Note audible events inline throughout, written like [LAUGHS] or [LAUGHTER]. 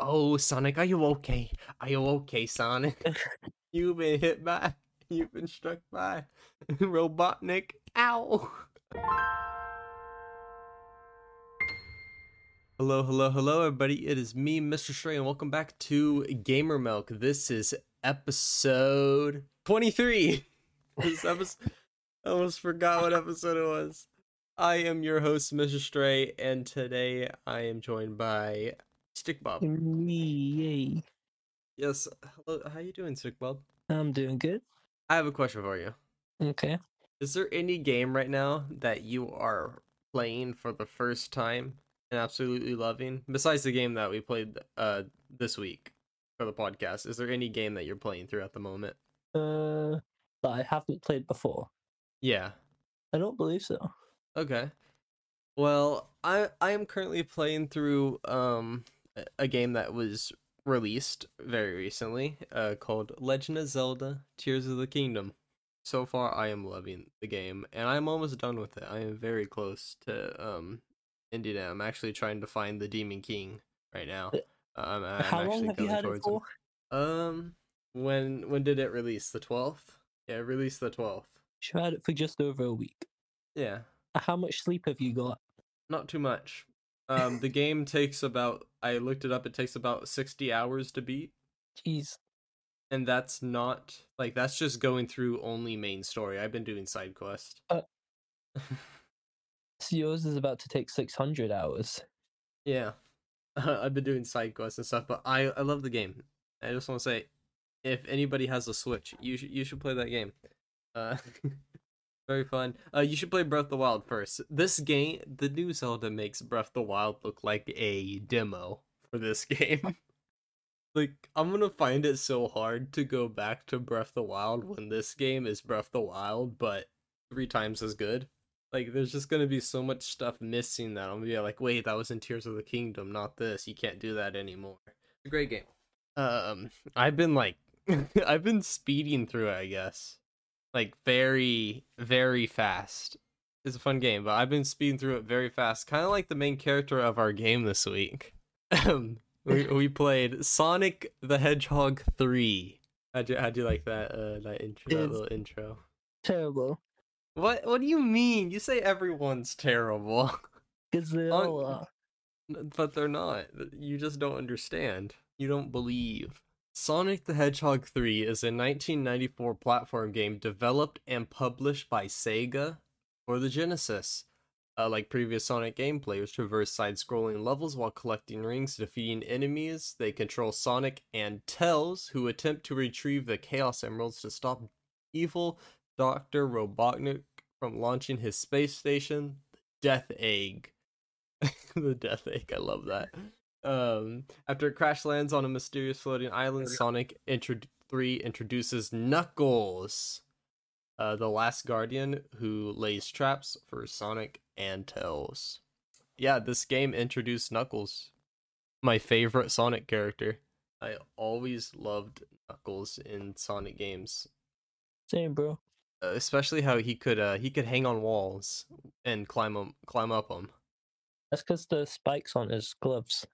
Oh, Sonic, are you okay? Are you okay, Sonic? [LAUGHS] [LAUGHS] You've been hit by, [LAUGHS] you've been struck by Robotnik. Ow! Hello, hello, hello, everybody. It is me, Mr. Stray, and welcome back to Gamer Milk. This is episode 23. This episode, I almost forgot what episode it was. I am your host, Mr. Stray, and today I am joined by Stick Bob. Yay. Yes, hello. How you doing, Stick Bob? I'm doing good. I have a question for you. Okay. Is there any game right now that you are playing for the first time and absolutely loving? Besides the game that we played uh this week for the podcast, is there any game that you're playing through at the moment? Uh, that I haven't played before. Yeah. I don't believe so. Okay. Well, I I am currently playing through um a- game that was released very recently, uh called Legend of Zelda: Tears of the Kingdom. So far I am loving the game and I'm almost done with it. I am very close to um ending it. I'm actually trying to find the Demon King right now. Um, I'm How long actually have you had it him. for? Um when when did it release? The 12th? Yeah, it released the 12th. You had it for just over a week. Yeah. How much sleep have you got? Not too much. Um, the game takes about I looked it up. It takes about sixty hours to beat, Jeez. and that's not like that's just going through only main story. I've been doing side quest. Uh. [LAUGHS] So yours is about to take 600 hours. yeah, [LAUGHS] I've been doing side quests and stuff, but I I love the game. I just want to say, if anybody has a Switch, you should you should play that game. Uh, [LAUGHS] very fun. Uh, you should play Breath of the Wild first. This game, the new Zelda makes Breath of the Wild look like a demo for this [LAUGHS] game. like I'm gonna find it so hard to go back to Breath of the Wild when this game is Breath of the Wild, but three times as good. Like there's just gonna be so much stuff missing that I'm gonna be like, wait, that was in Tears of the Kingdom, not this. You can't do that anymore. It's a great game. Um, I've been like, [LAUGHS] I've been speeding through it, I guess, like very, very fast. It's a fun game, but I've been speeding through it very fast, kind of like the main character of our game this week. Um, we we played Sonic the Hedgehog three. How'd you how'd you like that uh that intro that It's- little intro? Terrible. What what do you mean? You say everyone's terrible, Because they all are. but they're not. You just don't understand. You don't believe. Sonic the Hedgehog 3 is a 1994 platform game developed and published by Sega for the Genesis. Uh, like previous Sonic game, players traverse side-scrolling levels while collecting rings, defeating enemies. They control Sonic and Tails, who attempt to retrieve the Chaos Emeralds to stop evil Dr. Robotnik from launching his space station, the Death Egg. [LAUGHS] the Death Egg, I love that. Um, after it crash lands on a mysterious floating island, Sonic intro- 3 introduces Knuckles, uh, the last guardian who lays traps for Sonic and Tails. Yeah, this game introduced Knuckles, my favorite Sonic character. I always loved Knuckles in Sonic games Same, bro. uh, especially how he could uh he could hang on walls and climb 'em- climb up them. That's because the spikes on his gloves.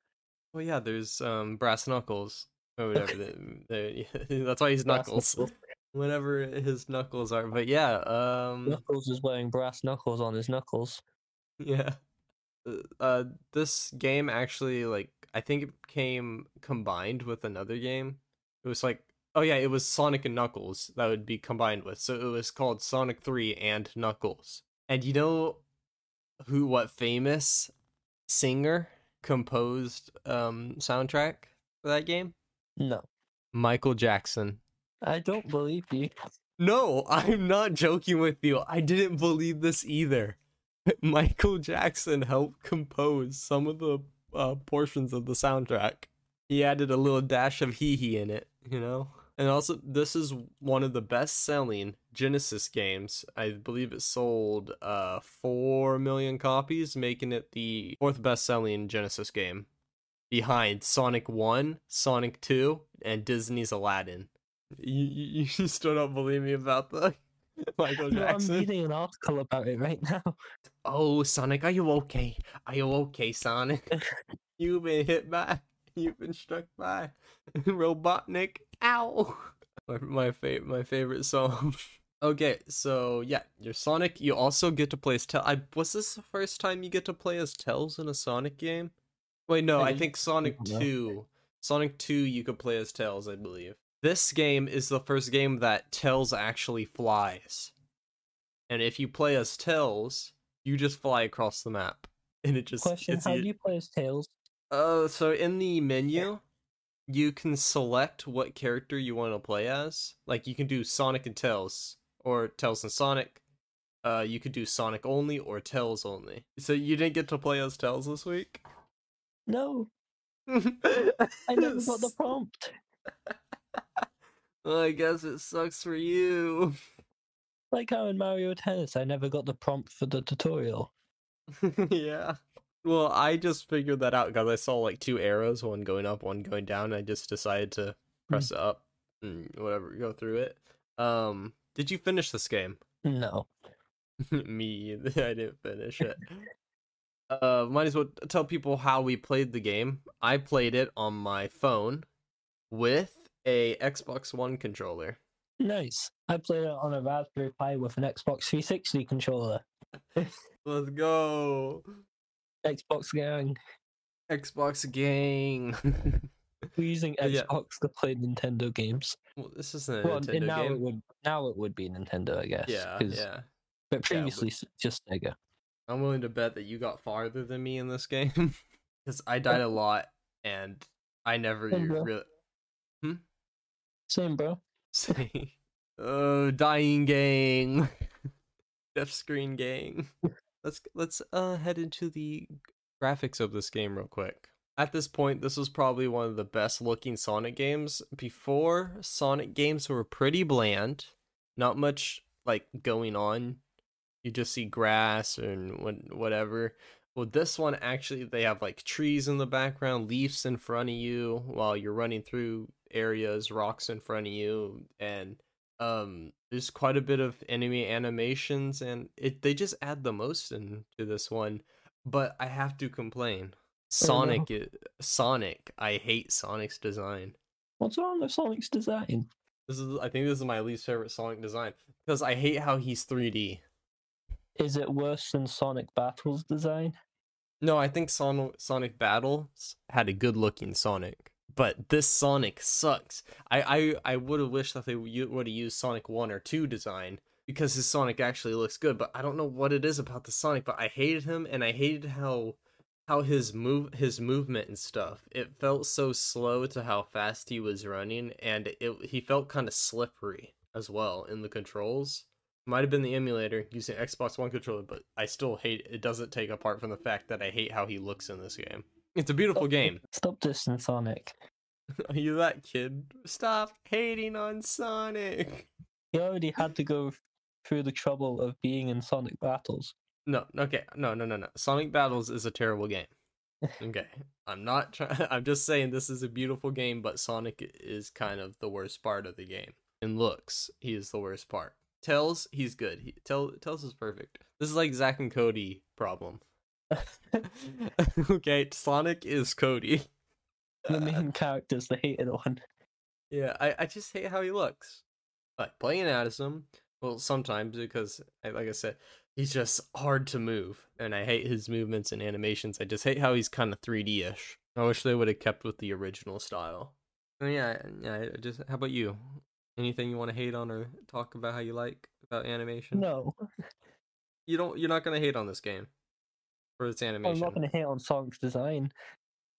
Well, yeah, there's um brass knuckles or whatever. Okay. the- the- [LAUGHS] that's why he's Brass knuckles. knuckles. [LAUGHS] Whatever his knuckles are, but yeah, um, Knuckles is wearing brass knuckles on his knuckles. yeah. Uh, Uh, this game actually like I think it came combined with another game. It was like oh yeah, it was Sonic and Knuckles that would be combined with. So it was called Sonic 3 and Knuckles. And you know who what famous singer composed um soundtrack for that game? No. Michael Jackson. I don't believe you. No, I'm not joking with you. I didn't believe this either. [LAUGHS] Michael Jackson helped compose some of the uh, portions of the soundtrack. He added a little dash of hee hee in it, you know? And also, this is one of the best selling Genesis games. I believe it sold uh, 4 million copies, making it the fourth best selling Genesis game. Behind Sonic 1, Sonic 2, and Disney's Aladdin. You, you, you [LAUGHS] still don't believe me about the [LAUGHS] Michael No, [LAUGHS] I'm Jackson? reading an article about it right now. Oh, Sonic, are you okay? Are you okay, Sonic? You've been hit by, [LAUGHS] You've been struck by [LAUGHS] Robotnik. Ow! [LAUGHS] My my favorite my favorite song. okay, so yeah, you're Sonic. You also get to play as Tails. I was this the first time you get to play as Tails in a Sonic game? Wait, no, I think Sonic. Two. Sonic Two, you could play as Tails, I believe. This game is the first game that Tails actually flies, and if you play as Tails, you just fly across the map, and it just Question: How do you play as Tails? Uh, so in the menu, you can select what character you want to play as. Like you can do Sonic and Tails, or Tails and Sonic. Uh, you could do Sonic only or Tails only. So you didn't get to play as Tails this week. No, I [LAUGHS] I never got the prompt. [LAUGHS] Well, I guess it sucks for you. Like how in Mario Tennis, I never got the prompt for the tutorial. [LAUGHS] yeah. Well, I just figured that out because I saw like two arrows, one going up, one going down. I just decided to press it up and whatever, go through it. Um, did you finish this game? [LAUGHS] No. Me. [LAUGHS] I didn't finish it. [LAUGHS] uh, might as well tell people how we played the game. I played it on my phone with a Xbox One controller. Nice. I played it on a Raspberry Pi with an Xbox 360 controller. Let's go, Xbox gang. Xbox gang. [LAUGHS] We're using Yeah. Xbox to play Nintendo games. well, this isn't a Well, and Nintendo now it game. would now it would be Nintendo, I guess. Yeah, yeah. But but- previously s just Sega. I'm willing to bet that you got farther than me in this game [LAUGHS] because I died a lot and I never Same, really hmm? Same, bro. Same. [LAUGHS] "Oh, dying gang, death screen gang." Let's let's uh head into the graphics of this game real quick. At this point, this was probably one of the best looking Sonic games. Before, Sonic games were pretty bland, not much like going on. You just see grass and what- whatever. Well, this one actually they have like trees in the background, leaves in front of you while you're running through areas, rocks in front of you, and um there's quite a bit of enemy animations and it they just add the most into this one. But I have to complain. Oh. Sonic Sonic, I hate Sonic's design. What's wrong with Sonic's design? This is I think this is my least favorite Sonic design because I hate how he's 3D. Is it worse than Sonic Battles design? No, I think Son- Sonic Battles had a good looking Sonic, but this Sonic sucks. I I, I would have wished that they would have used Sonic 1 or 2 design because his Sonic actually looks good, but I don't know what it is about the Sonic, but I hated him and I hated how how his move his movement and stuff. It felt so slow to how fast he was running and it he felt kind of slippery as well in the controls might have been the emulator using Xbox One controller, but I still hate it. Doesn't take apart from the fact that I hate how he looks in this game. It's a beautiful game. Stop dissing Sonic. [LAUGHS] Are you that kid? Stop hating on Sonic. He already had to go through the trouble of being in Sonic Battles. No, okay, no, no, no, no. Sonic Battles is a terrible game. [LAUGHS] Okay, I'm not trying. [LAUGHS] I'm just saying this is a beautiful game, but Sonic is kind of the worst part of the game. In looks, he is the worst part. Tails, he's good. He, Tails, Tails is perfect. This is like Zack and Cody problem. [LAUGHS] okay, Sonic is Cody. the main [LAUGHS] character's the hated one. Yeah, I, I just hate how he looks. Like playing as him, well, sometimes because, like I said, he's just hard to move, and I hate his movements and animations. I just hate how he's kind of 3D ish. I wish they would have kept with the original style. Oh, yeah, yeah. Just how about you? Anything you want to hate on or talk about how you like about animation? No, you don't. You're not gonna hate on this game for its animation. I'm not to hate on Sonic's design.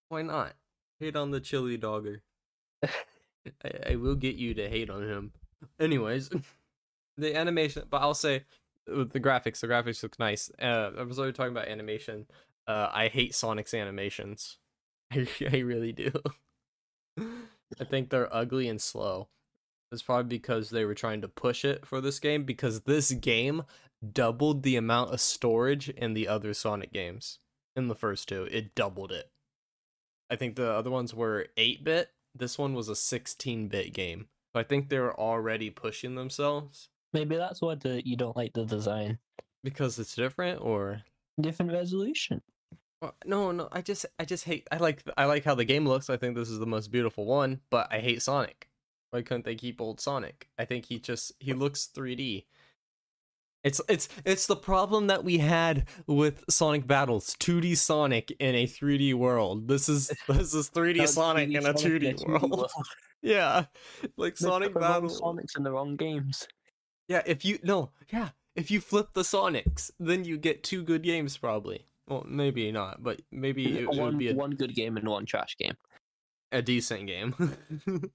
Why not? Hate on the chili dogger. [LAUGHS] I, I will get you to hate on him. Anyways, [LAUGHS] the animation, but I'll say with the graphics, the graphics look nice. Uh, I was already talking about animation. Uh, I hate Sonic's animations. [LAUGHS] I, I really do. I think they're ugly and slow. It's probably because they were trying to push it for this game because this game doubled the amount of storage in the other Sonic games. In the first two, it doubled it. I think the other ones were 8 bit. This one was a 16 bit game. I think they were already pushing themselves Maybe that's why the, you don't like the design. because it's different, or Different resolution. No, no, I just I just hate I like I like how the game looks. I think this is the most beautiful one, but I hate Sonic. Why couldn't they keep old Sonic? I think he just he looks 3D. It's it's it's the problem that we had with Sonic Battles, 2D Sonic in a 3D world. This is [LAUGHS] this is 3D Sonic 3D in a 2D world. [LAUGHS] Yeah. Like They Sonic put the wrong Battles. Sonics in the wrong games. Yeah, if you no, yeah, if you flip the Sonics, then you get two good games probably. Well, maybe not, but maybe it, it would be a, one good game and one trash game. a decent game. [LAUGHS]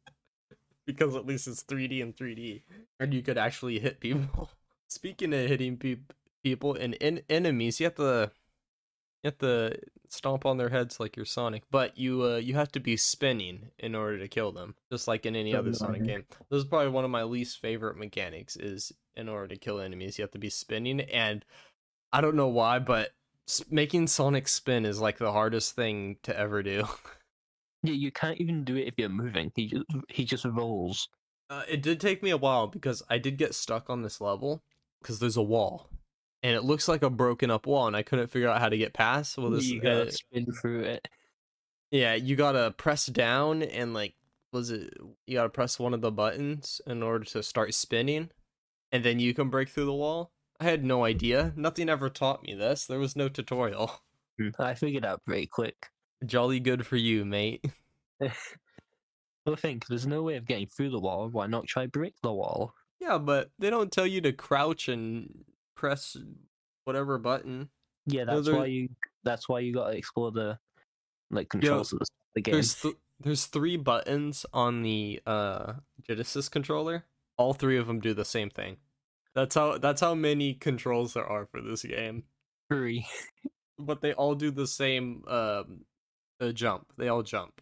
because at least it's 3D and 3D, and you could actually hit people. Speaking of hitting peop people and en- enemies, you have to you have to stomp on their heads like you're Sonic, but you uh, you have to be spinning in order to kill them, just like in any other Sonic game. This is probably one of my least favorite mechanics. Is in order to kill enemies, you have to be spinning, and I don't know why, but making Sonic spin is like the hardest thing to ever do. [LAUGHS] Yeah, you can't even do it if you're moving. He just he just rolls. Uh, it did take me a while because I did get stuck on this level because there's a wall, and it looks like a broken up wall, and I couldn't figure out how to get past. Well, this you gotta uh, spin through it. yeah, you gotta press down and like was it you gotta press one of the buttons in order to start spinning, and then you can break through the wall. I had no idea. Nothing ever taught me this. There was no tutorial. [LAUGHS] I figured out pretty quick. Jolly good for you, mate. [LAUGHS] Well, think there's no way of getting through the wall. Why not try break the wall? Yeah, but they don't tell you to crouch and press whatever button. Yeah, that's why you. That's why you gotta explore the like controls of the, the game. There's th- there's three buttons on the uh Genesis controller. All three of them do the same thing. That's how that's how many controls there are for this game. Three. But they all do the same um uh, jump. They all jump.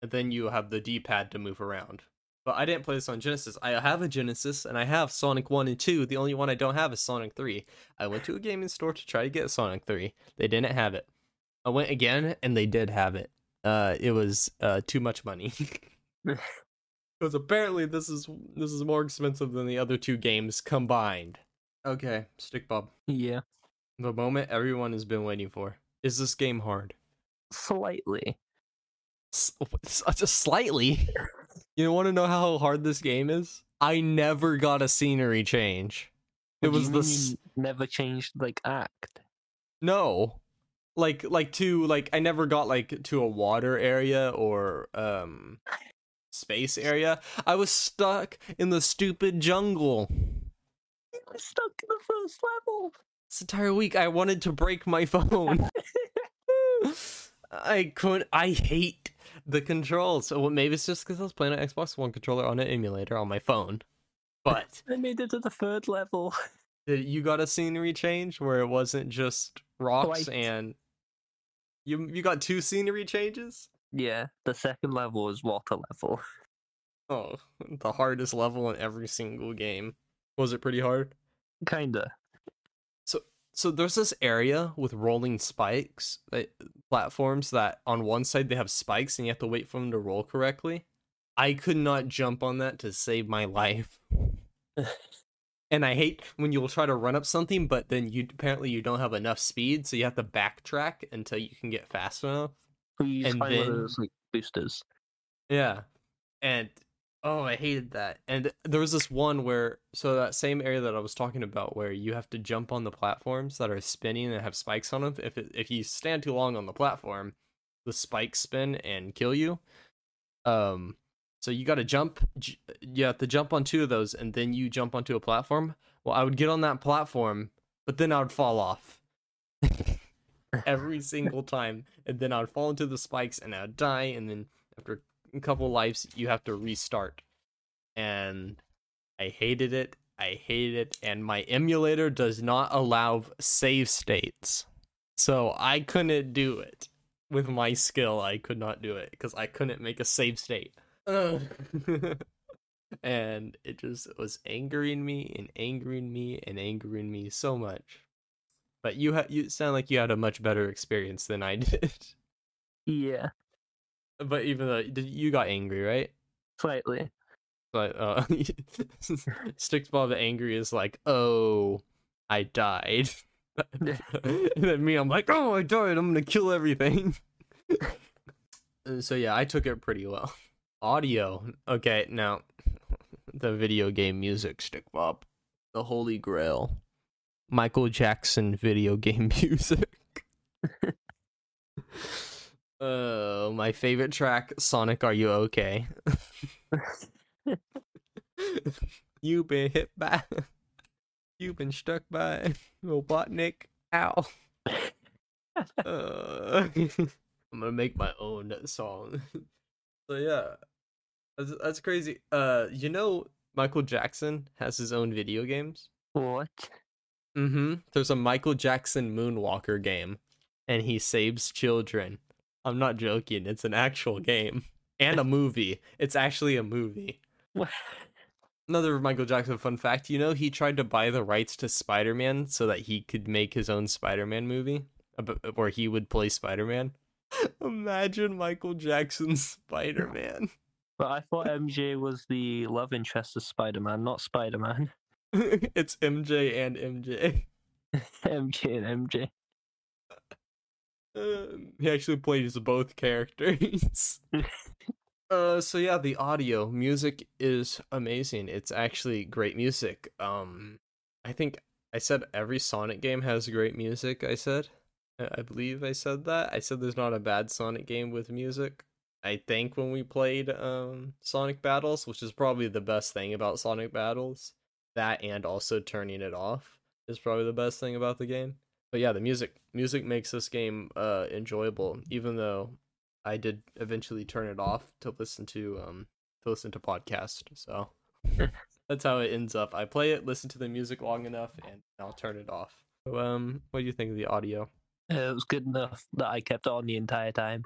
And then you have the D-pad to move around. But I didn't play this on Genesis. I have a Genesis and I have Sonic 1 and 2. The only one I don't have is Sonic 3. I went to a gaming store to try to get Sonic 3. They didn't have it. I went again and they did have it. Uh it was uh too much money. [LAUGHS] Because apparently this is this is more expensive than the other two games combined. Okay, Stick Bob. Yeah, The moment everyone has been waiting for. Is this game hard? slightly. S- s- just slightly. [LAUGHS] You want to know how hard this game is? I never got a scenery change. It was the never changed like act. no, like like to like I never got like to a water area or um space area. I was stuck in the stupid jungle. You were stuck in the first level. This entire week I wanted to break my [LAUGHS] phone. [LAUGHS] I couldn't. I hate the controls. So well, maybe it's just because I was playing an Xbox One controller on an emulator on my phone. But [LAUGHS] I made it to the third level. [LAUGHS] you got a scenery change where it wasn't just rocks and you you got two scenery changes? Yeah, the second level was water level. [LAUGHS] Oh, the hardest level in every single game. Was it pretty hard? Kinda. So there's this area with rolling spikes, that, platforms that on one side they have spikes and you have to wait for them to roll correctly. I could not jump on that to save my life. [LAUGHS] and I hate when you'll try to run up something, but then you apparently you don't have enough speed, so you have to backtrack until you can get fast enough. Just And then- those like boosters. Yeah. And oh, I hated that. And there was this one where so that same area that I was talking about where you have to jump on the platforms that are spinning and have spikes on them. If it, if you stand too long on the platform, the spikes spin and kill you. Um so you got to jump j- you have to jump on two of those and then you jump onto a platform. Well, I would get on that platform, but then I would fall off. [LAUGHS] Every single time and then I would fall into the spikes and I'd die and then after couple lives you have to restart. And i hated it i hated it and my emulator does not allow save states. So i couldn't do it. With my skill i could not do it because i couldn't make a save state. [LAUGHS] And it just was angering me and angering me and angering me so much. But you ha- you sound like you had a much better experience than i [LAUGHS] did. Yeah, but even though did you got angry right slightly. but uh [LAUGHS] sticks bob angry is like oh i died [LAUGHS] and then me, I'm like, oh, I died. I'm gonna kill everything. So yeah, I took it pretty well. Audio, okay. Now, the video game music stick Bob, the holy grail, Michael Jackson video game [LAUGHS] music. Uh, my favorite track, Sonic. Are you okay? [LAUGHS] You've been hit by. [LAUGHS] You've been struck by [LAUGHS] Robotnik. Ow. Uh, I'm gonna make my own song. so yeah, that's that's crazy. Uh, you know, Michael Jackson has his own video games. What? Mm-hmm. There's a Michael Jackson Moonwalker game, and he saves children. I'm not joking. It's an actual game and a movie. It's actually a movie. What? Another Michael Jackson fun fact, you know, he tried to buy the rights to Spider Man so that he could make his own Spider Man movie where he would play Spider Man. [LAUGHS] Imagine Michael Jackson's Spider Man. But I thought MJ was the love interest of Spider Man, not Spider Man. [LAUGHS] it's MJ and MJ. [LAUGHS] MJ and MJ. Um, he actually plays both characters. [LAUGHS] uh, so yeah, the audio music is amazing. It's actually great music. Um, I think I said every Sonic game has great music. I said, I I believe I said that. I said there's not a bad Sonic game with music. I think when we played um Sonic Battles, which is probably the best thing about Sonic Battles, that and also turning it off is probably the best thing about the game but yeah the music music makes this game uh enjoyable even though i did eventually turn it off to listen to um to listen to podcast so [LAUGHS] that's how it ends up. I play it listen to the music long enough and i'll turn it off. So, um what do you think of the audio? It was good enough that I kept on the entire time.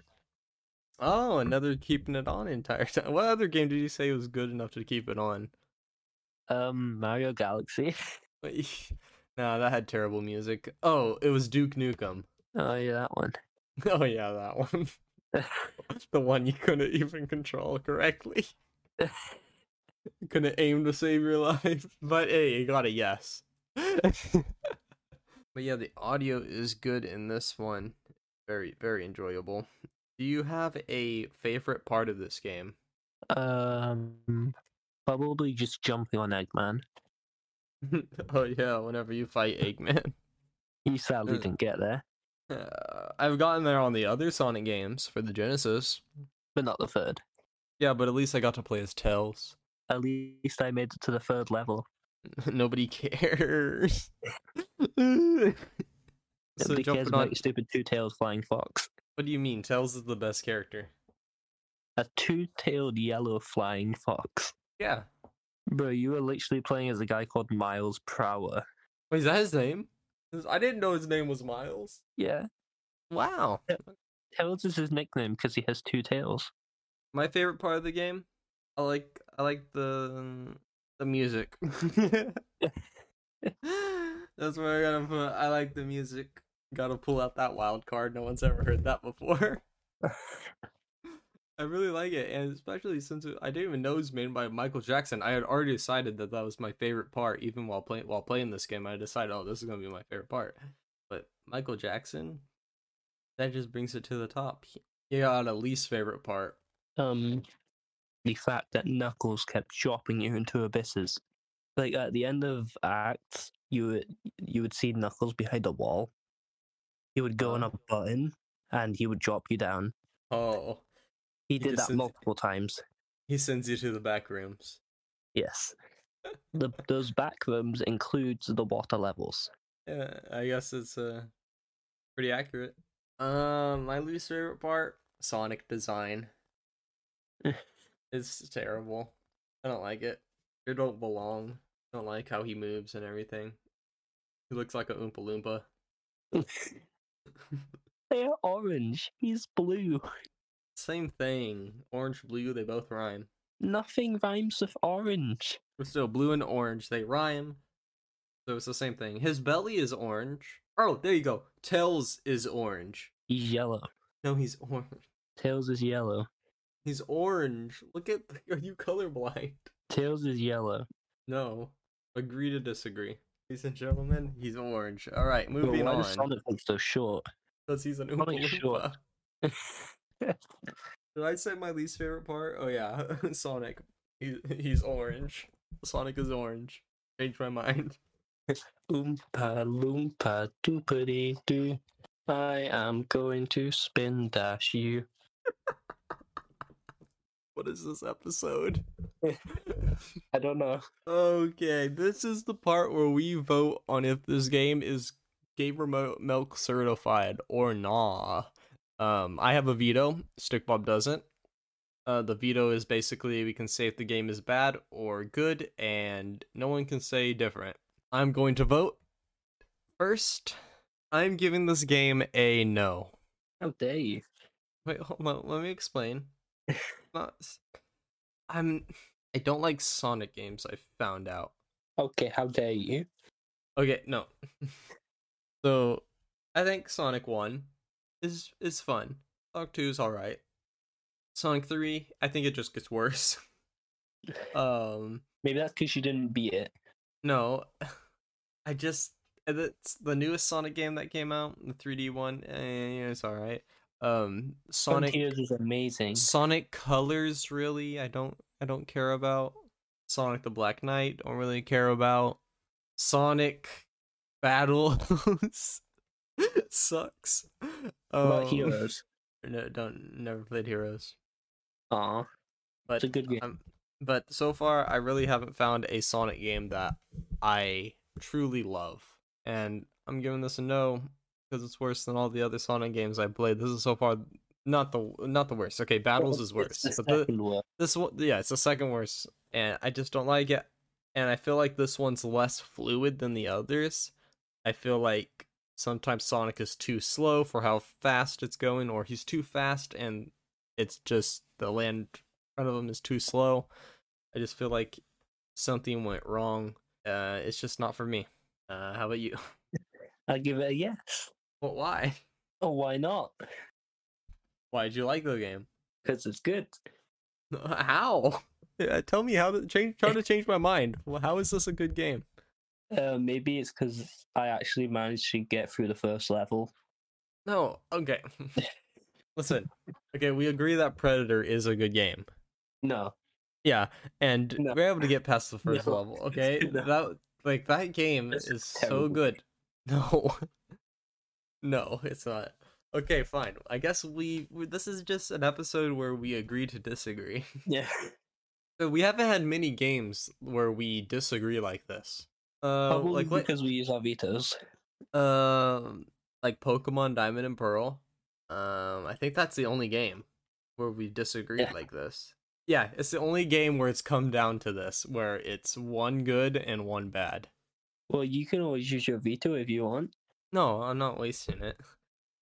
oh another keeping it on entire time what other game did you say was good enough to keep it on? Um, Mario Galaxy. [LAUGHS] no that had terrible music oh it was duke nukem oh yeah, that one. [LAUGHS] oh yeah that one [LAUGHS] [LAUGHS] the one you couldn't even control correctly. couldn't aim to save your life. But hey, you got a yes. but yeah, the audio is good in this one. Very, very enjoyable. Do you have a favorite part of this game? um, probably just jumping on Eggman. [LAUGHS] oh yeah, whenever you fight Eggman. [LAUGHS] He sadly didn't get there, Uh, I've gotten there on the other Sonic games for the Genesis. but not the third. Yeah, but at least I got to play as Tails. At least I made it to the third level. [LAUGHS] Nobody cares. so Nobody cares jumping about on. your stupid two-tailed flying fox. What do you mean? Tails is the best character. A two-tailed yellow flying fox. Yeah. Bro, you were literally playing as a guy called Miles Prower. Wait, is that his name? I didn't know his name was Miles. Yeah, Wow. Tails is his nickname because he has two tails. My favorite part of the game, I like I like the the music. [LAUGHS] [LAUGHS] That's where I gotta put. I like the music. Gotta pull out that wild card. No one's ever heard that before. [LAUGHS] I really like it, and especially since it, I didn't even know it was made by Michael Jackson. I had already decided that that was my favorite part, even while playing while playing this game. I decided, oh, this is gonna be my favorite part. But Michael Jackson, that just brings it to the top. You got a least favorite part. um the fact that Knuckles kept dropping you into abysses. Like at the end of acts, you would you would see Knuckles behind a wall. He would go on a Oh. button and he would drop you down. Oh, He did that sends- multiple times. he sends you to the back rooms. Yes. [LAUGHS] The those back rooms includes the water levels. Yeah, I guess it's uh pretty accurate. Um, my least favorite part, Sonic design. [LAUGHS] it's terrible. I don't like it. It don't belong. I don't like how he moves and everything. He looks like a Oompa Loompa. [LAUGHS] They're orange. He's blue. Same thing. Orange, blue, they both rhyme. Nothing rhymes with orange. But still, blue and orange, they rhyme. So it's the same thing. His belly is orange. Oh, there you go. Tails is orange. He's yellow. No, he's orange. Tails is yellow. He's orange. Look at. Are you colorblind? Tails is yellow. No. Agree to disagree. Ladies and gentlemen, he's orange. All right, Well, moving why on. does Sonic look so short? Because he's an Oompa Sonic's. Loompa. [LAUGHS] Did I say my least favorite part? Oh yeah, [LAUGHS] Sonic. He, he's orange. Sonic is orange. Changed my mind. [LAUGHS] Oompa loompa doopity doo. I am going to spin dash you. [LAUGHS] What is this episode? I don't know. Okay, this is the part where we vote on if this game is Gamer Mo- Milk certified or nah. Um, I have a veto. Stick Bob doesn't. Uh, the veto is basically we can say if the game is bad or good, and no one can say different. I'm going to vote first. I'm giving this game a no. How dare you? Wait, hold on. Let me explain. [LAUGHS] Not. I'm. I don't like Sonic games. I found out. Okay, how dare you? Okay, no. [LAUGHS] so, I think Sonic One is is fun. Sonic Two is all right. Sonic Three, I think it just gets worse. [LAUGHS] um, Maybe that's because you didn't beat it. no, [LAUGHS] I just it's the newest Sonic game that came out, the 3D one. Eh, it's all right. Um, Sonic Frontiers is amazing. Sonic Colors really I don't I don't care about. Sonic the Black Knight don't really care about. Sonic Battles [LAUGHS] sucks. What Um, heroes? [LAUGHS] No, don't never played Heroes. Aw, But it's a good game. um, but so far I really haven't found a Sonic game that I truly love. And I'm giving this a no because it's worse than all the other Sonic games I played. This is so far not the not the worst. Okay, Battles is worse. It's the but the, second one. this one yeah it's the second worst and i just don't like it and i feel like this one's less fluid than the others i feel like sometimes sonic is too slow for how fast it's going or he's too fast and it's just the land in front of him is too slow. I just feel like something went wrong. Uh it's just not for me. Uh how about you? [LAUGHS] I'll give it a yes. well why? Oh, why not? why did you like the game? Because it's good. [LAUGHS] how? Yeah, [LAUGHS] tell me how to change try to change my mind. Well, how is this a good game Uh, maybe it's because I actually managed to get through the first level. No, okay. [LAUGHS] Listen, okay, we agree that Predator is a good game. No, Yeah, and No. we're able to get past the [LAUGHS] first No. level. Okay, [LAUGHS] No. that like that game This is is so good. No, no, it's not. Okay, fine. I guess we, we this is just an episode where we agree to disagree. yeah, So we haven't had many games where we disagree like this. Uh, probably like what? because we use our vetoes. Um, like Pokemon Diamond and Pearl. Um, I think that's the only game where we disagreed Yeah. like this. Yeah, it's the only game where it's come down to this, where it's one good and one bad. Well, you can always use your veto if you want. No, I'm not wasting it.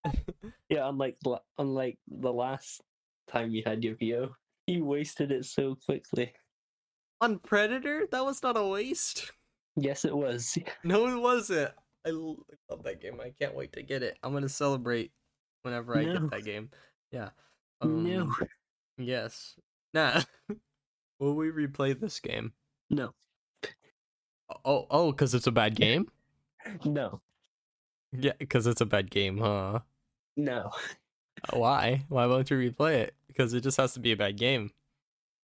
[LAUGHS] Yeah, unlike unlike the last time you had your veto, you wasted it so quickly. On Predator, that was not a waste. [LAUGHS] Yes, it was. [LAUGHS] No, it wasn't. I love that game. I can't wait to get it. I'm gonna celebrate whenever I No. get that game. Yeah. no, Um, Yes. Nah. [LAUGHS] Will we replay this game? no, Oh, oh, because it's a bad game. no, Yeah, because it's a bad game, huh? no, Why? Why won't you replay it? Because it just has to be a bad game.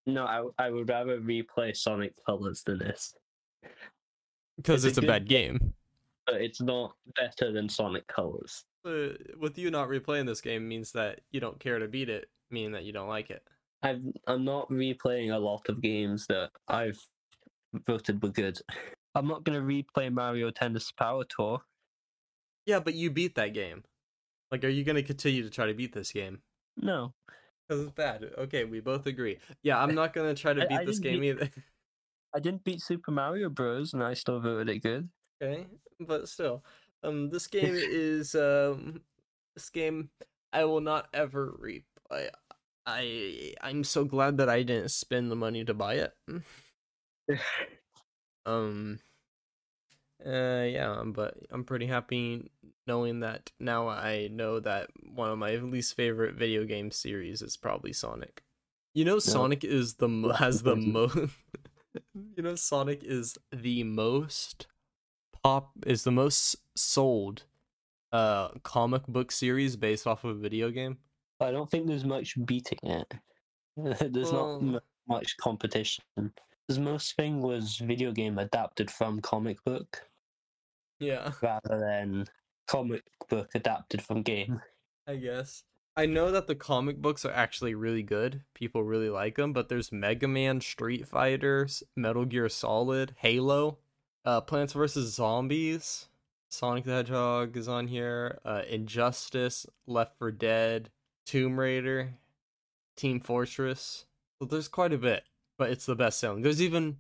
no. I I would rather replay Sonic Colors than this, Because It's it's a a good bad game. but it's not better than Sonic Colors. Uh, with you not replaying this game means that you don't care to beat it, meaning that you don't like it. I've I'm not replaying a lot of games that I've voted were good. [LAUGHS] I'm not gonna replay Mario Tennis Power Tour. Yeah, but you beat that game. Like, are you gonna continue to try to beat this game? No, Because it's bad. Okay, we both agree. Yeah, I'm not gonna try to beat I this didn't game beat- either. [LAUGHS] I didn't beat Super Mario Bros. and I still voted it good. okay, but still, um, this [LAUGHS] game is um, this game I will not ever replay. I I, I'm so glad that I didn't spend the money to buy it. [LAUGHS] Um. Uh, yeah, but I'm pretty happy knowing that now I know that one of my least favorite video game series is probably Sonic. You know, Sonic is the has the most. [LAUGHS] you know, Sonic is the most pop is the most sold uh comic book series based off of a video game? I don't think there's much beating it. [LAUGHS] there's Well- not m- much competition. Because most thing was video game adapted from comic book Yeah, rather than comic book adapted from game. I guess. I know that the comic books are actually really good. People really like them, but there's Mega Man, Street Fighters, Metal Gear Solid, Halo, uh Plants vs Zombies, Sonic the Hedgehog is on here, uh Injustice, Left 4 Dead, Tomb Raider, Team Fortress. So there's quite a bit, but it's the best selling. There's even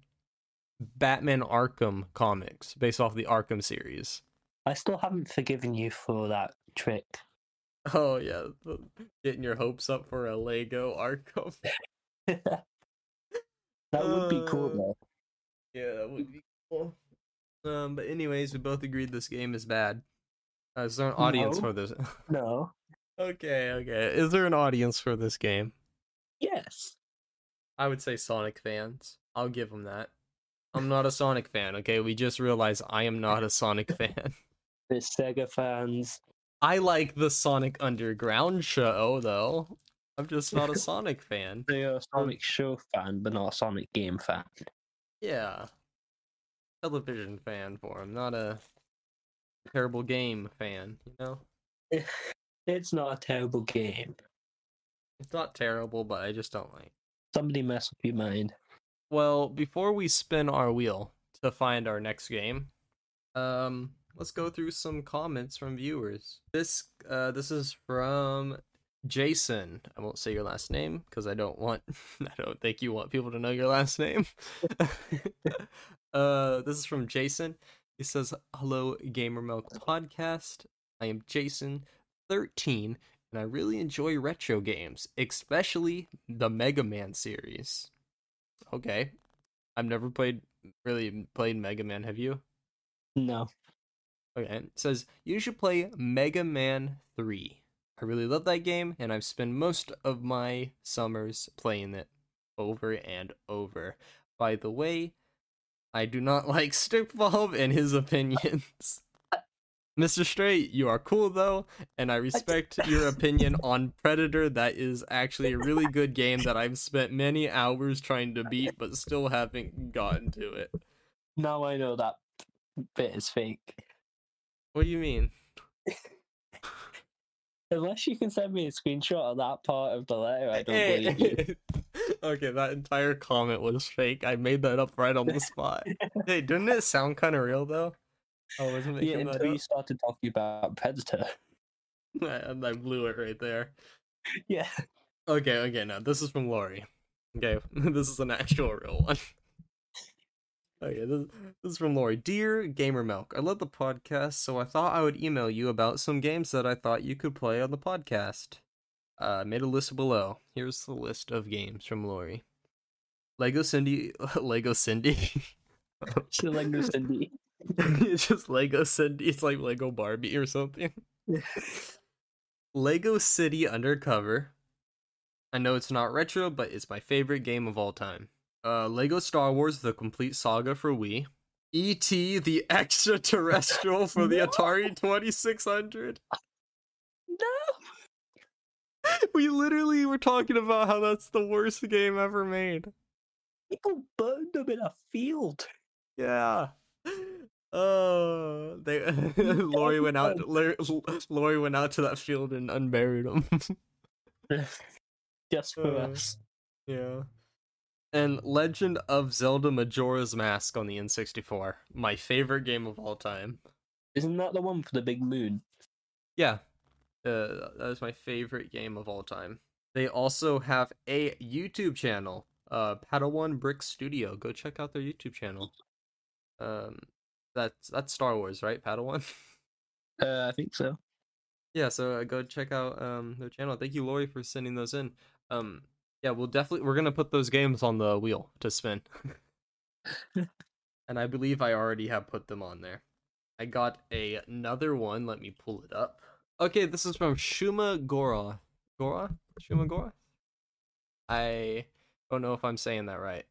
Batman Arkham comics based off the Arkham series. I still haven't forgiven you for that trick. [LAUGHS] Oh yeah, getting your hopes up for a Lego Arkham. [LAUGHS] that would be cool Uh, though. Yeah, that would be cool. Um, but anyways, we both agreed this game is bad. Uh, is there an audience No. for this? [LAUGHS] No. okay, okay. Is there an audience for this game? Yes. I would say Sonic fans. I'll give them that. I'm not a Sonic fan. Okay, we just realized I am not a Sonic fan. There's Sega fans. I like the Sonic Underground show though. I'm just not a [LAUGHS] Sonic fan. They are a Sonic show fan, but not a Sonic game fan. Yeah. Television fan for him, not a terrible game fan, you know? [LAUGHS] It's not a terrible game. It's not terrible, but I just don't like. Somebody mess with your mind. Well, before we spin our wheel to find our next game, um, let's go through some comments from viewers. This uh this is from Jason. I won't say your last name because I don't want [LAUGHS] I don't think you want people to know your last name. [LAUGHS] uh this is from Jason. He says, "Hello Gamer Milk podcast. I am Jason, 13, and I really enjoy retro games, especially the Mega Man series." Okay. I've never played really played Mega Man, have you? No. Okay. It says you should play Mega Man 3. I really love that game and I've spent most of my summers playing it over and over. By the way, I do not [LAUGHS] like Stick Bob and his opinions. [LAUGHS] Mr. Stray, you are cool though, and I respect your [LAUGHS] opinion on Predator. That is actually a really good game that I've spent many hours trying to beat, but still haven't gotten to it. Now I know that bit is fake. What do you mean? [LAUGHS] Unless you can send me a screenshot of that part of the letter, I don't Hey, believe you. [LAUGHS] okay, that entire comment was fake. I made that up right on the spot. [LAUGHS] hey, didn't it sound kind of real though? I wasn't Yeah, until you that started talking about Predator. up. and I blew it right there. Yeah. Okay, okay, now this is from Lori. Okay, this is an actual real one. Okay, this, this is from Lori. Dear Gamer Milk, I love the podcast, so I thought I would email you about some games that I thought you could play on the podcast. Uh, I made a list below. Here's the list of games from Lori. Lego Cindy, [LAUGHS] Lego Cindy. [LAUGHS] No Cindy. it's just Lego Cindy. It's like Lego Barbie or something. [LAUGHS] Lego City Undercover. I know it's not retro, but it's my favorite game of all time. Uh, Lego Star Wars: The Complete Saga for Wii. E.T. the [LAUGHS] Extraterrestrial for the No. Atari 2600. No! We literally were talking about how that's the worst game ever made. People burned them in a field. Yeah. Oh, they [LAUGHS] Lori went out. Lori went out to that field and unburied him. [LAUGHS] Just for Uh, us. yeah. And Legend of Zelda Majora's Mask on the N64, my favorite game of all time. Isn't that the one for the big moon? Yeah, uh, that is my favorite game of all time. They also have a YouTube channel, uh, Padawan Brick Studio. Go check out their YouTube channel. Um, that's that's Star Wars, right? Padawan. [LAUGHS] Uh, I think so. yeah, so uh, go check out um their channel. Thank you, Lori, for sending those in. Um, yeah, we'll definitely we're gonna put those games on the wheel to spin. and I believe I already have put them on there. I got a, another one. Let me pull it up. Okay, this is from Shuma Gora. Gora? Shuma Gora? I don't know if I'm saying that right.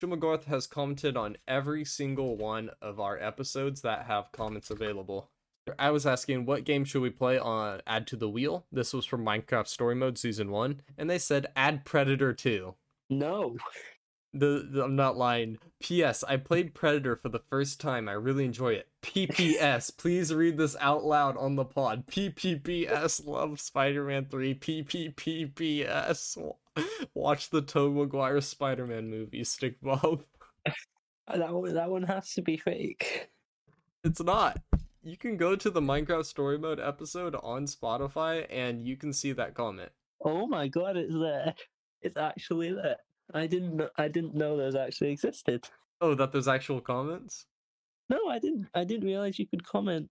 Shumagarth has commented on every single one of our episodes that have comments available. I was asking what game should we play on Add to the Wheel. This was from Minecraft Story Mode Season 1, and they said add Predator 2. No. The, the- I'm not lying. P.S. I played Predator for the first time. I really enjoy it. P.P.S. [LAUGHS] Please read this out loud on the pod. P.P.P.S. Love Spider-Man 3. P.P.P.P.S. Watch the Tobey Maguire Spider-Man movie. Stick Bob. [LAUGHS] That one, that one has to be fake. It's not. You can go to the Minecraft Story Mode episode on Spotify and you can see that comment. Oh my god, it's there. It's actually there. I didn't know, I didn't know those actually existed. Oh, that there's actual comments? No, I didn't I didn't realize you could comment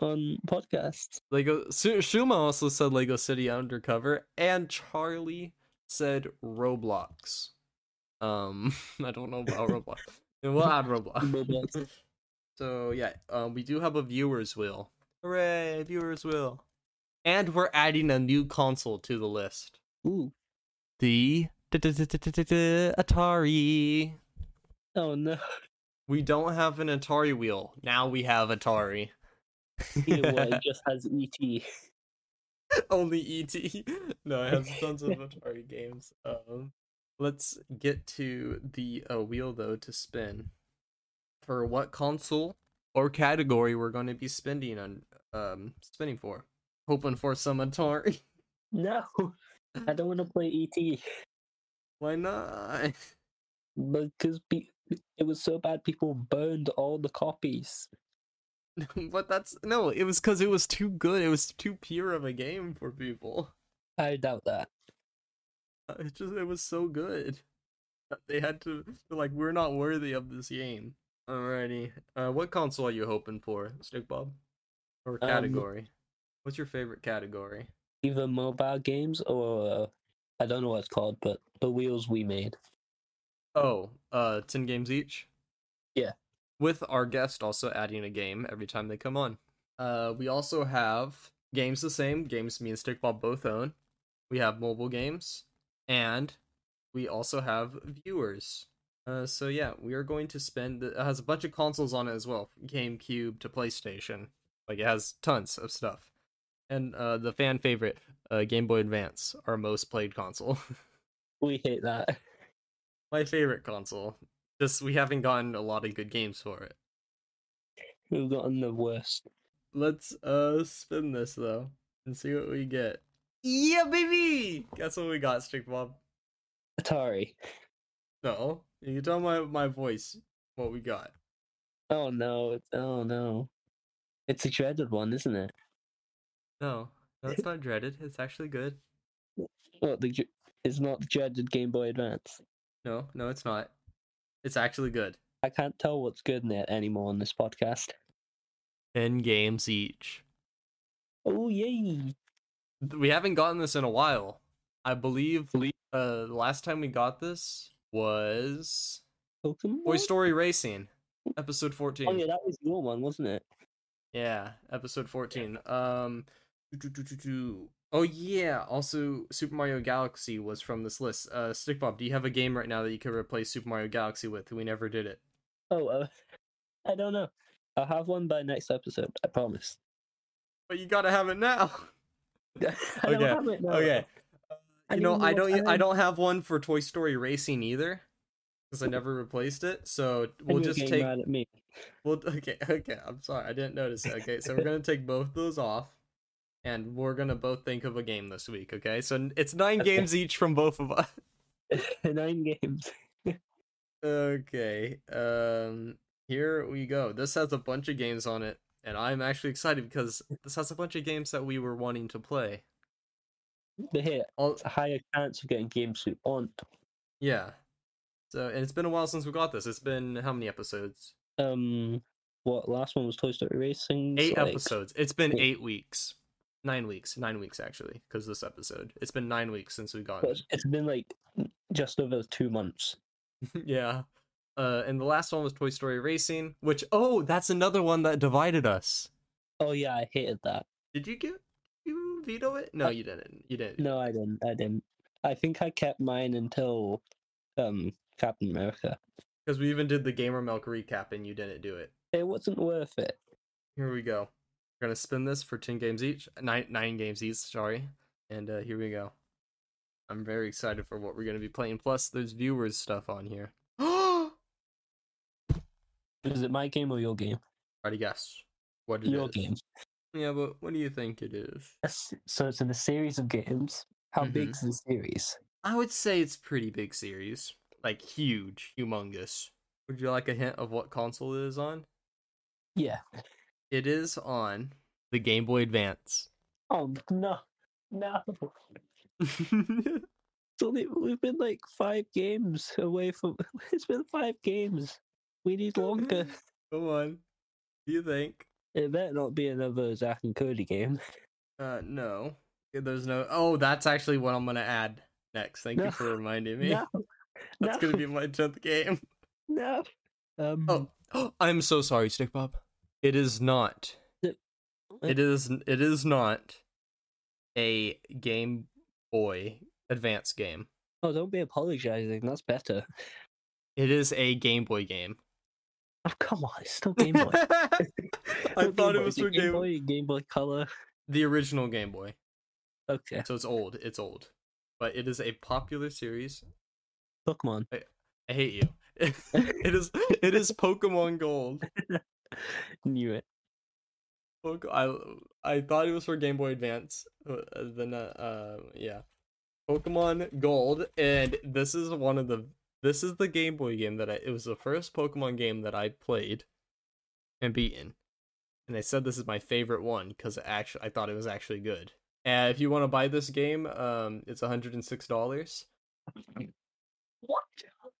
on podcasts. Lego Shuma also said Lego City Undercover, and Charlie said Roblox. Um, [LAUGHS] I don't know about [LAUGHS] Roblox. We'll add Roblox. Roblox. [LAUGHS] so yeah, um, we do have a viewers wheel. Hooray, viewers wheel! And we're adding a new console to the list. Ooh. The Atari. Oh no. We don't have an Atari wheel. Now we have Atari. Either way, it just has ET. Only ET. No, it has tons of Atari games. Um, let's get to the uh, wheel though to spin. For what console or category we're going to be spending on um spinning for? Hoping for some Atari. [LAUGHS] No. I don't want to play ET Why not? because pe- it was so bad people burned all the copies. [LAUGHS] but that's no. It was because it was too good. It was too pure of a game for people. I doubt that. Uh, It just it was so good. that They had to like we're not worthy of this game. Alrighty. Uh, what console are you hoping for, Stick Bob? Or Um, category? What's your favorite category? Either mobile games or uh, I don't know what it's called, but the wheels we made. Oh, uh, ten games each. Yeah. With our guest also adding a game every time they come on. Uh, we also have games the same games me and Stick Bob both own. We have mobile games, and we also have viewers. Uh, so yeah, we are going to spend. It has a bunch of consoles on it as well, from GameCube to PlayStation. Like it has tons of stuff, and uh, the fan favorite, uh, Game Boy Advance, our most played console. [LAUGHS] We hate that. My favorite console. Just we haven't gotten a lot of good games for it. We've gotten the worst. Let's uh spin this though and see what we get. Yeah, baby. Guess what we got, Stick Bob? Atari. No, you can tell my my voice what we got. Oh no! It's, oh no! It's a dreaded one, isn't it? No, no, it's not dreaded. It's actually good. What the? It's not the dreaded Game Boy Advance. No, no, it's not. It's actually good. I can't tell what's good in it anymore on this podcast. Ten games each. Oh yay! We haven't gotten this in a while. I believe uh the last time we got this was Pokemon. Toy Story Racing, episode 14. Oh yeah, that was your one, wasn't it? Yeah, episode 14. Um doo, doo, doo, doo, doo. Oh yeah, also Super Mario Galaxy was from this list. Uh Stick Bob, do you have a game right now that you could replace Super Mario Galaxy with? We never did it. Oh, uh, [LAUGHS] I don't know. I'll have one by next episode. I promise. But you got to have it now. [LAUGHS] I [LAUGHS] don't Okay, have it now. Okay. I You know, I don't I don't have one for Toy Story Racing either cuz I never replaced it. So we'll just getting take mad at me. Well, okay, [LAUGHS] okay. I'm sorry, I didn't notice it. Okay, so we're gonna take both those off, and we're gonna both think of a game this week. Okay, so it's nine Okay. games each from both of us. [LAUGHS] [LAUGHS] Nine games. Okay, um, here we go. This has a bunch of games on it, and I'm actually excited because this has a bunch of games that we were wanting to play. The hit. It's a higher chance of getting game suit on. yeah. So, and it's been a while since we got this. It's been how many episodes? Um, what last one was Toy Story Racing? Eight like, episodes. It's been Yeah. eight weeks. Nine weeks. Nine weeks actually, because this episode. It's been nine weeks since we got but it. It's been like just over two months. [LAUGHS] yeah. Uh, and the last one was Toy Story Racing, which oh, that's another one that divided us. Oh yeah, I hated that. Did you get veto it? No, Uh, you didn't. You didn't. No, I didn't. I didn't. I think I kept mine until um Captain America. Because we even did the Gamer Milk recap and you didn't do it. It wasn't worth it. Here we go. We're gonna spin this for ten games each. Nine nine games each. Sorry. And uh, here we go. I'm very excited for what we're gonna be playing. Plus, there's viewers stuff on here. [GASPS] Is it my game or your game? To guess what it your is. game. Yeah, but what do you think it is? So it's in a series of games. How Mhm. big's the series? I would say it's pretty big series, like huge, humongous. Would you like a hint of what console it is on? Yeah. It is on the Game Boy Advance. Oh no, no. [LAUGHS] It's only we've been like five games away from. [LAUGHS] It's been five games. We need longer. [LAUGHS] Come on. Do you think? It better not be another Zack and Cody game. Uh, no. There's no. Oh, that's actually what I'm gonna add next. Thank No. you for reminding me. No, [LAUGHS] That's no, gonna be my tenth game. no. Um, Oh, [GASPS] I'm so sorry, Stick Bob. It is not. It is. It is not a Game Boy Advance game. oh, don't be apologizing. That's better. It is a Game Boy game. Oh, come on, it's still Game Boy. [LAUGHS] [LAUGHS] I thought Game it was for Game Boy. Game Boy Color. the original Game Boy. Okay, So it's old. It's old, but it is a popular series. Pokemon. I hate you. [LAUGHS] it is. It is Pokemon Gold. Knew it. I I thought it was for Game Boy Advance. uh, Then uh, uh yeah, Pokemon Gold, and this is one of the this is the Game Boy game that I it was the first Pokemon game that I played and beaten, and I said this is my favorite one because actually I thought it was actually good. And if you want to buy this game, um, it's hundred and six dollars. What?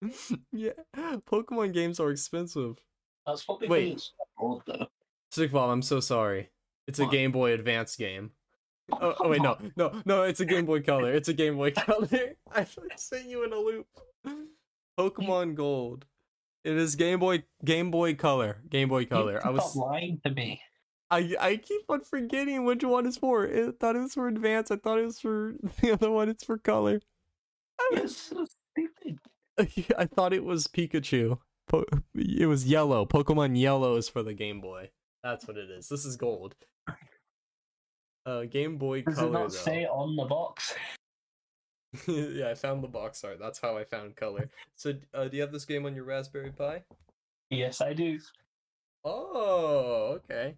[LAUGHS] yeah, Pokemon games are expensive. That's what Wait. it's old. Stick Bob, I'm so sorry. It's a What? Game Boy Advance game. [LAUGHS] Oh, oh wait, no, no, no, it's a Game Boy Color. It's a Game Boy [LAUGHS] Color. I sent you in a loop. Pokemon Gold. It is Game Boy Game Boy Color. Game Boy Color. I was lying to me. I I keep on forgetting which one is for. I thought it was for Advance. I thought it was for [LAUGHS] the other one. It's for Color. It's [LAUGHS] so stupid. [LAUGHS] I thought it was Pikachu. Po- it was yellow. Pokemon Yellow is for the Game Boy. That's what it is. This is gold. Uh, Game Boy Does Color. it not though. say on the box? [LAUGHS] yeah, I found the box art. That's how I found color. So, uh, do you have this game on your Raspberry Pi? Yes, I do. Oh, okay.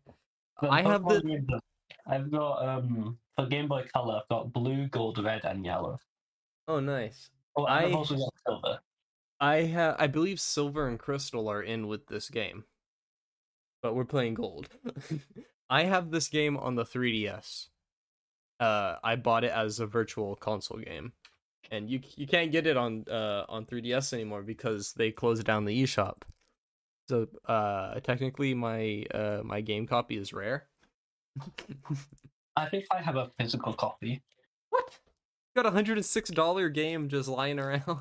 I have the- are- I've got um for Game Boy Color. I've got blue, gold, red, and yellow. Oh, nice. Oh, and I've also got silver. I have. I believe Silver and Crystal are in with this game, but we're playing Gold. [LAUGHS] I have this game on the 3DS. Uh, I bought it as a virtual console game, and you you can't get it on uh on 3DS anymore because they closed down the eShop. So uh, technically, my uh my game copy is rare. [LAUGHS] I think I have a physical copy. What? You got a hundred and six dollar game just lying around. [LAUGHS]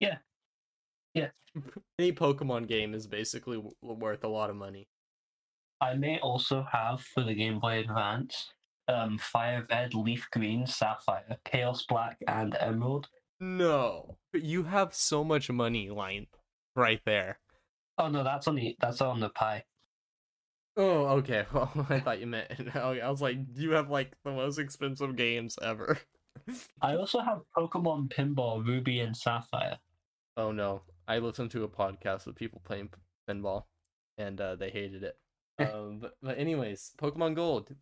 Yeah. Yeah. [LAUGHS] Any Pokemon game is basically w- worth a lot of money. I may also have for the Game Boy Advance um Fire Red, Leaf Green, Sapphire, Chaos Black, and Emerald. No, but you have so much money lying right there. Oh no, that's on the that's on the Pi. Oh, okay. [LAUGHS] Well, I thought you meant. [LAUGHS] I was like, you have like the most expensive games ever. I also have Pokemon Pinball, Ruby, and Sapphire. Oh no, I listened to a podcast with people playing pinball, and uh, they hated it. [LAUGHS] um, but, but anyways, Pokemon Gold.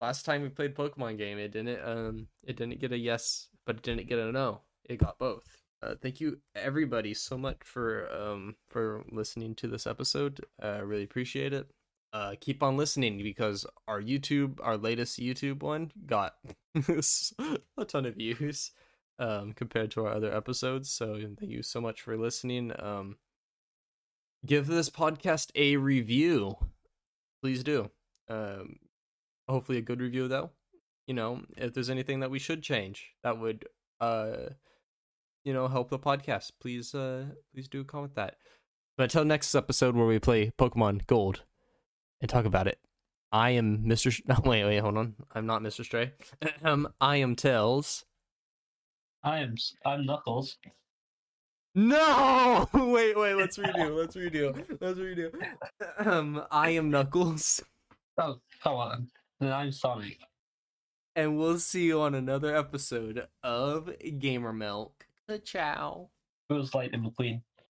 Last time we played Pokemon game, it didn't um it didn't get a yes, but it didn't get a no. It got both. Uh, thank you everybody so much for um for listening to this episode. I uh, really appreciate it. Uh, keep on listening because our YouTube, our latest YouTube one, got [LAUGHS] a ton of views um, compared to our other episodes. So thank you so much for listening. Um, give this podcast a review, please do. Um, hopefully a good review though. You know, if there's anything that we should change, that would uh, you know, help the podcast. Please, uh, please do comment that. But until next episode where we play Pokemon Gold and talk about it. I am Mr. Sh- no, [LAUGHS] wait, wait, hold on. I'm not Mr. Stray. [CLEARS THROAT] um, I am Tails. I am I'm Knuckles. No! [LAUGHS] Wait, wait, let's [LAUGHS] redo. Let's redo. Let's redo. [CLEARS THROAT] Um, I am Knuckles, Oh, come on. Then I'm Sonic. and we'll see you on another episode of Gamer Milk. Ciao. It was like in between.